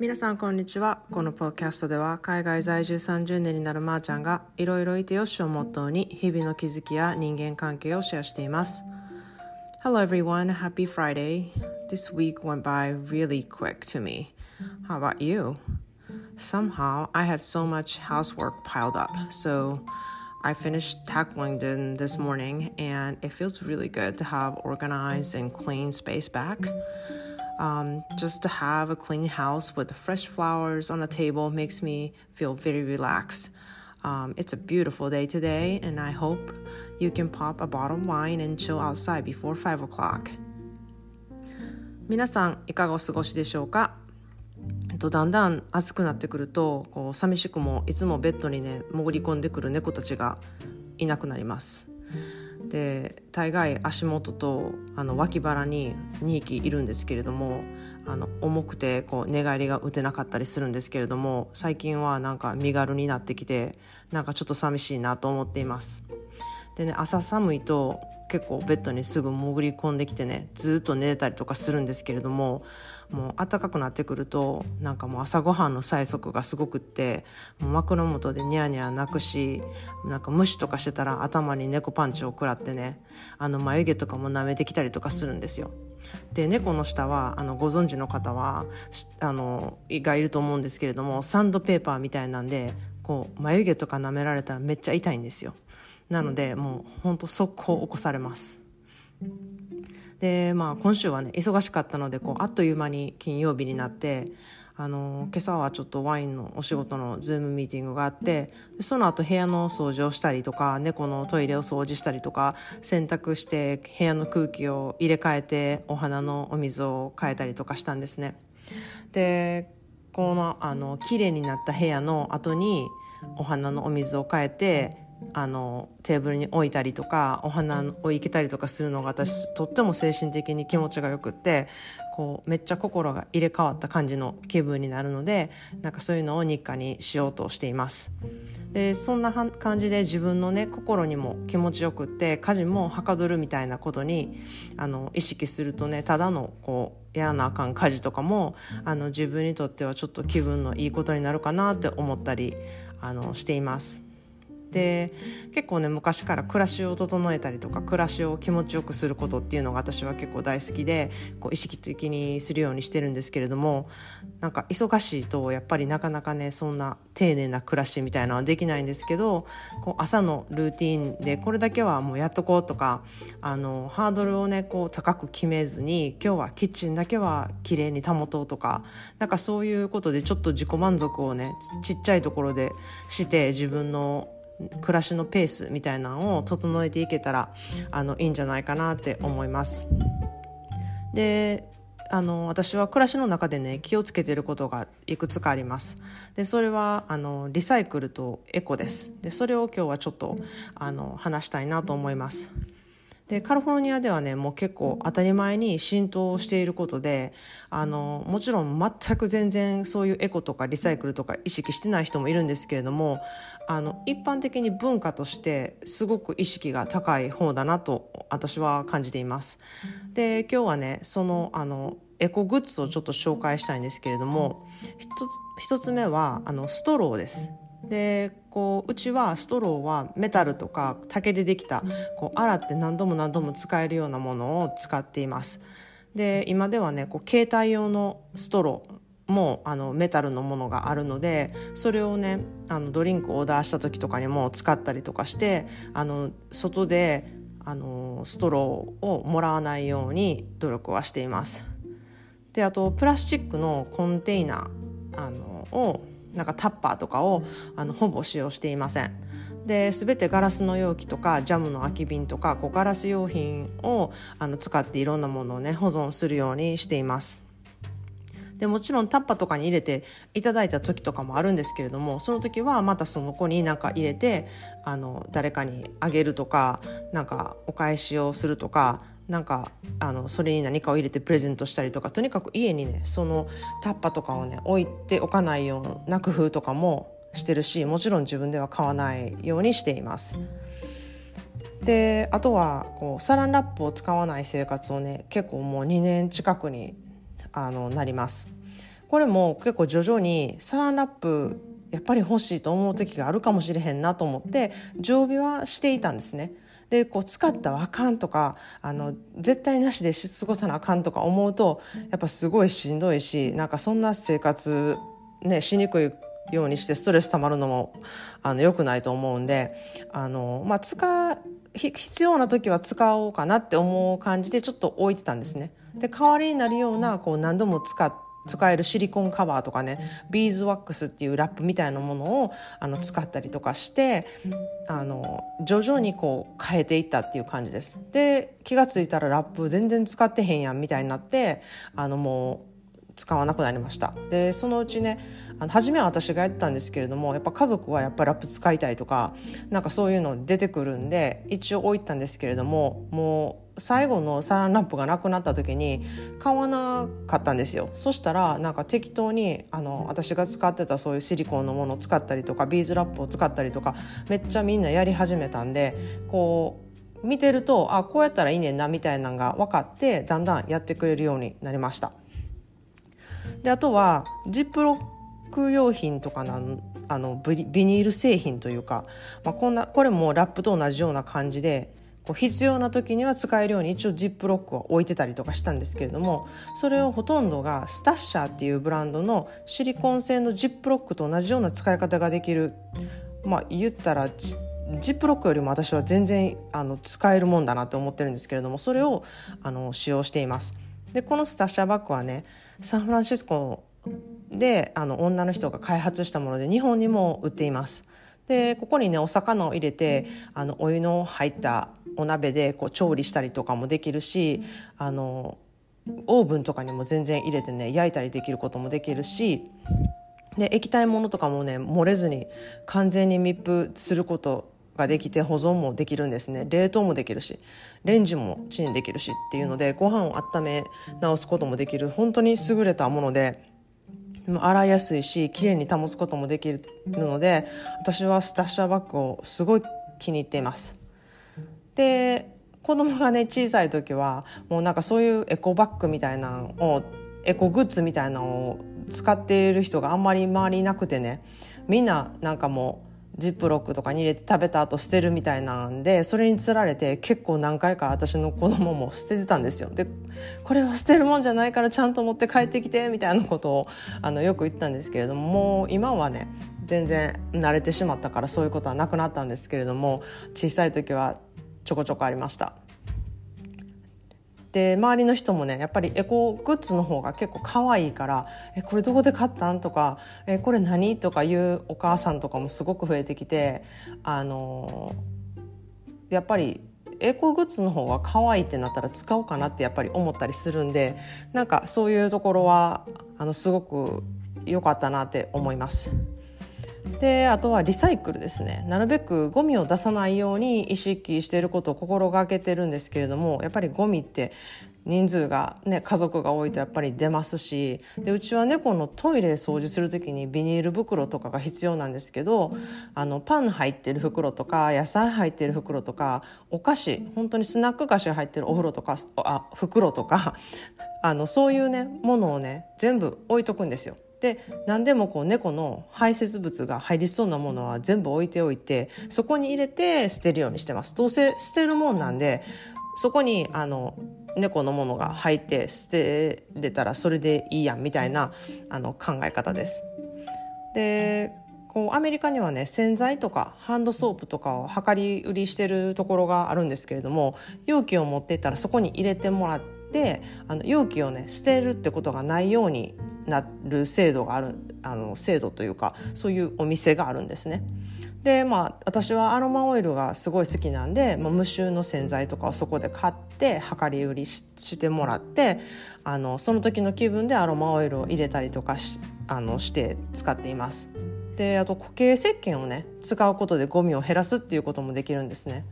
皆さんこんにちはこのポッドキャストでは海外在住30年になるまーちゃんがいろいろいてよしをモットーに日々の気づきや人間関係をシェアしています Hello everyone, happy Friday This week went by really quick to me How about you? Somehow I had so much housework piled up so I finished tackling them this morning and it feels really good to have organized and clean space back Um, just to have a clean house with fresh flowers on the table makes me feel very relaxed. Um, it's a beautiful day today, and I hope you can pop a bottle of wine and chill outside before 5 o'clock. 皆さん、いかがお過ごしでしょうかえっとだんだん暑くなってくるとこう寂しくもいつもベッドにね潜り込んでくる猫たちがいなくなりますで大概足元とあの脇腹に2匹いるんですけれどもあの重くてこう寝返りが打てなかったりするんですけれども最近はなんか身軽になってきてなんかちょっと寂しいなと思っていますでね朝寒いと結構ベッドにすぐ潜り込んできてねずっと寝てたりとかするんですけれどももう暖かくなってくるとなんかもう朝ごはんの催促がすごくってもう枕元でニヤニヤ泣くしなんか無視とかしてたら頭に猫パンチを食らってねあの眉毛とかも舐めてきたりとかするんですよ。で猫の下はあのご存知の方はあのがいると思うんですけれどもサンドペーパーみたいなんでこう眉毛とか舐められたらめっちゃ痛いんですよ。なのでもうほんと速攻起こされます。でまあ今週はね忙しかったのでこうあっという間に金曜日になってあの今朝はちょっとワインのお仕事のズームミーティングがあってその後部屋の掃除をしたりとか猫のトイレを掃除したりとか洗濯して部屋の空気を入れ替えてお花のお水を変えたりとかしたんですね。でこのあの綺麗になった部屋の後にお花のお水を変えてあのテーブルに置いたりとかお花を生けたりとかするのが私とっても精神的に気持ちがよくってこうめっちゃ心が入れ替わった感じの気分になるのでなんかそういうのを日課にしようとしています。でそんな感じで自分のね心にも気持ちよくって家事もはかどるみたいなことにあの意識するとねただのこうやらなあかん家事とかもあの自分にとってはちょっと気分のいいことになるかなって思ったりあのしていますで結構ね昔から暮らしを整えたりとか暮らしを気持ちよくすることっていうのが私は結構大好きでこう意識的にするようにしてるんですけれどもなんか忙しいとやっぱりなかなかねそんな丁寧な暮らしみたいなのはできないんですけどこう朝のルーティンでこれだけはもうやっとこうとかあのハードルをねこう高く決めずに今日はキッチンだけは綺麗に保とうとかなんかそういうことでちょっと自己満足をねちっちゃいところでして自分の暮らしのペースみたいなのを整えていけたらあのいいんじゃないかなって思います。であの私は暮らしの中でね気をつけてることがいくつかあります。でそれはあのリサイクルとエコです。でそれを今日はちょっとあの話したいなと思います。でカリフォルニアではねもう結構当たり前に浸透していることであのもちろん全く全然そういうエコとかリサイクルとか意識してない人もいるんですけれどもあの一般的に文化としてすごく意識が高い方だなと私は感じています。で今日はねそのあのエコグッズをちょっと紹介したいんですけれども一つ目はあのストローです。でこううちはストローはメタルとか竹でできたこう洗って何度も何度も使えるようなものを使っていますで今ではねこう携帯用のストローもあのメタルのものがあるのでそれをねあのドリンクをオーダーした時とかにも使ったりとかしてあの外であのストローをもらわないように努力はしています。であとプラスチックのコンテイナーあのをなんかタッパーとかをあのほぼ使用していません。で全てガラスの容器とかジャムの空き瓶とかこうガラス用品をあの使っていろんなものをね保存するようにしています。でもちろんタッパとかに入れていただいた時とかもあるんですけれどもその時はまたその子に何か入れてあの誰かにあげるとかなんかお返しをするとかなんかあのそれに何かを入れてプレゼントしたりとかとにかく家にねそのタッパとかをね置いておかないような工夫とかもしてるしもちろん自分では買わないようにしています。であとはこうサランラップを使わない生活をね結構もう2年近くにあのなります。これも結構徐々にサランラップやっぱり欲しいと思う時があるかもしれへんなと思って常備はしていたんですね。でこう使ったらあかんとかあの絶対なしで過ごさなあかんとか思うとやっぱすごいしんどいしなんかそんな生活、ね、しにくいようにしてストレスたまるのもあの良くないと思うんであの、まあ、使必要な時は使おうかなって思う感じでちょっと置いてたんですね。で代わりになるようなこう何度も使って使えるシリコンカバーとかねビーズワックスっていうラップみたいなものをあの使ったりとかしてあの徐々にこう変えていったっていう感じです。で気が付いたらラップ全然使ってへんやんみたいになってあのもう使わなくなりましたでそのうちねあの初めは私がやったんですけれどもやっぱ家族はやっぱラップ使いたいとかなんかそういうの出てくるんで一応置いたんですけれどももう最後のサランラップがなくなった時に買わなかったんですよそしたらなんか適当にあの私が使ってたそういうシリコンのものを使ったりとかビーズラップを使ったりとかめっちゃみんなやり始めたんでこう見てるとあこうやったらいいねんなみたいなのが分かってだんだんやってくれるようになりました。であとはジップロック用品とかなんあのビニール製品というか、まあ、こんなこれもラップと同じような感じでこう必要な時には使えるように一応ジップロックを置いてたりとかしたんですけれどもそれをほとんどがスタッシャーっていうブランドのシリコン製のジップロックと同じような使い方ができるまあ言ったらジップロックよりも私は全然あの使えるもんだなと思ってるんですけれどもそれをあの使用しています。でこのスタッシャーバッグはねサンフランシスコであの女の人が開発したもので日本にも売っています。でここにねお魚を入れてあのお湯の入ったお鍋でこう調理したりとかもできるしあのオーブンとかにも全然入れてね焼いたりできることもできるしで液体ものとかもね漏れずに完全に密封することができて保存もできるんですね。冷凍もできるしレンジもチンできるしっていうのでご飯を温め直すこともできる本当に優れたもので洗いやすいし綺麗に保つこともできるので私はスタッシャーバッグをすごい気に入っています。で子供がね小さい時はもうなんかそういうエコバッグみたいなのをエコグッズみたいなのを使っている人があんまり周りいなくてねみんななんかもうジップロックとかに入れて食べた後捨てるみたいなんでそれにつられて結構何回か私の子供も捨ててたんですよ。でこれは捨てるもんじゃないからちゃんと持って帰ってきてみたいなことをあのよく言ったんですけれどももう今はね全然慣れてしまったからそういうことはなくなったんですけれども小さい時はちょこちょこありました。で周りの人もねやっぱりエコグッズの方が結構可愛いから「えこれどこで買ったん?」とか「えこれ何?」とかいうお母さんとかもすごく増えてきてあのやっぱりエコグッズの方が可愛いってなったら使おうかなってやっぱり思ったりするんでなんかそういうところはあのすごく良かったなって思います。であとはリサイクルですねなるべくゴミを出さないように意識していることを心がけてるんですけれどもやっぱりゴミって人数が、ね、家族が多いとやっぱり出ますしでうちは猫のトイレ掃除する時にビニール袋とかが必要なんですけどあのパン入ってる袋とか野菜入ってる袋とかお菓子本当にスナック菓子入ってるお風呂とかあ袋とかあのそういうねものをね全部置いとくんですよ。で何でもこう猫の排泄物が入りそうなものは全部置いておいてそこに入れて捨てるようにしてますどうせ捨てるもんなんでそこにあの猫のものが入って捨てれたらそれでいいやんみたいなあの考え方です。でこうアメリカにはね洗剤とかハンドソープとかを量り売りしてるところがあるんですけれども容器を持っていったらそこに入れてもらってあの容器をね捨てるってことがないようになる制度があるあの制度というかそういうお店があるんですね。でまあ私はアロマオイルがすごい好きなんで、まあ、無臭の洗剤とかをそこで買って量り売りしてもらってあのその時の気分でアロマオイルを入れたりとかしあのして使っています。であと固形石鹸をね使うことでゴミを減らすっていうこともできるんですね。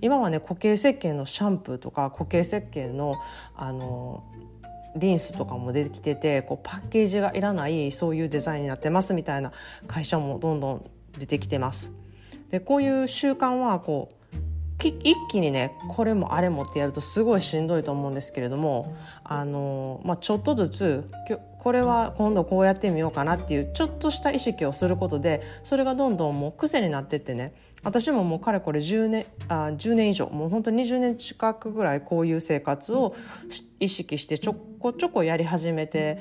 今はね固形石鹸のシャンプーとか固形石鹸のあのリンスとかも出てきててこうパッケージがいらないそういうデザインになってますみたいな会社もどんどん出てきてます。でこういう習慣はこう一気にねこれもあれもってやるとすごいしんどいと思うんですけれどもあの、まあ、ちょっとずつこれは今度こうやってみようかなっていうちょっとした意識をすることでそれがどんどんもう癖になってってね私ももうかれこれ10年あ10年以上もう本当に20年近くぐらいこういう生活を意識してちょこちょこやり始めて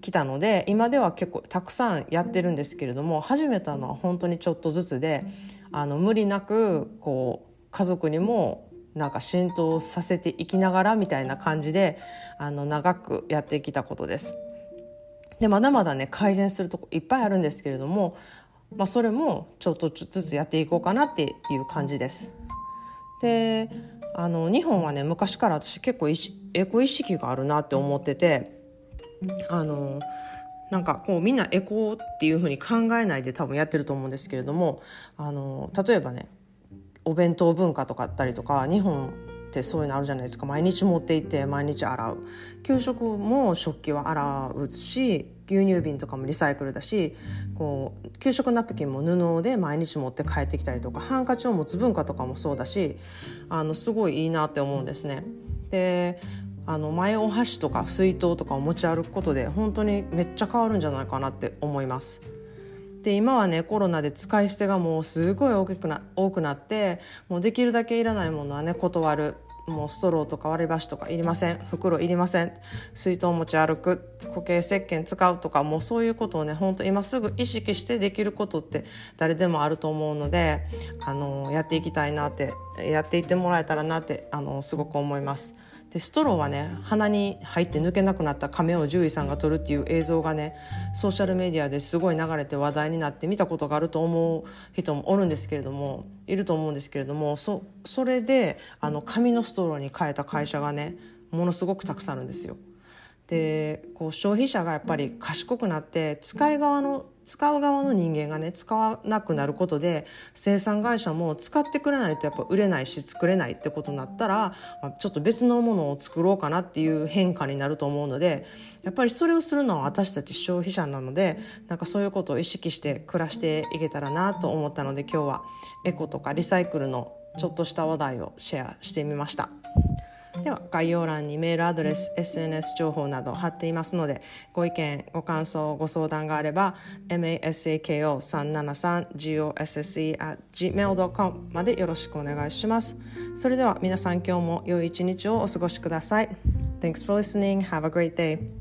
きたので今では結構たくさんやってるんですけれども始めたのは本当にちょっとずつであの無理なくこう家族にもなんか浸透させていきながらみたいな感じであの長くやってきたことです。でまだまだね改善するとこいっぱいあるんですけれどもまあ、それもちょっとずつやっていこうかなっていう感じです。であの日本はね昔から私結構エコ意識があるなって思っててあのなんかこうみんなエコっていうふうに考えないで多分やってると思うんですけれどもあの例えばねお弁当文化とかあったりとか日本ってそういうのあるじゃないですか毎日持っていて毎日洗う給食も食器は洗うし牛乳瓶とかもリサイクルだしこう給食ナプキンも布で毎日持って帰ってきたりとかハンカチを持つ文化とかもそうだしあのすごいいいなって思うんですね。であの前お箸とか水筒とかを持ち歩くことで本当にめっちゃ変わるんじゃないかなって思います。で今はねコロナで使い捨てがもうすごい大きくな多くなってもうできるだけいらないものはね断る。もうストローとか割り箸とかいりません。袋いりません。水筒持ち歩く。固形石鹸使うとかもうそういうことをね本当今すぐ意識してできることって誰でもあると思うのであのやっていきたいなってやっていってもらえたらなってあのすごく思います。でストローはね鼻に入って抜けなくなった亀を獣医さんが撮るっていう映像がねソーシャルメディアですごい流れて話題になって見たことがあると思う人もおるんですけれどもいると思うんですけれどもそそれであの紙のストローに変えた会社がねものすごくたくさんあるんですよ。でこう消費者がやっぱり賢くなって使い側の使う側の人間がね使わなくなることで生産会社も使ってくれないとやっぱ売れないし作れないってことになったら、ま、ちょっと別のものを作ろうかなっていう変化になると思うのでやっぱりそれをするのは私たち消費者なのでなんかそういうことを意識して暮らしていけたらなと思ったので今日はエコとかリサイクルのちょっとした話題をシェアしてみました。では概要欄にメールアドレス SNS 情報など貼っていますのでご意見ご感想ご相談があれば masako373gosse.gmail.com までよろしくお願いしますそれでは皆さん今日も良い一日をお過ごしください Thanks for listening. Have a great day.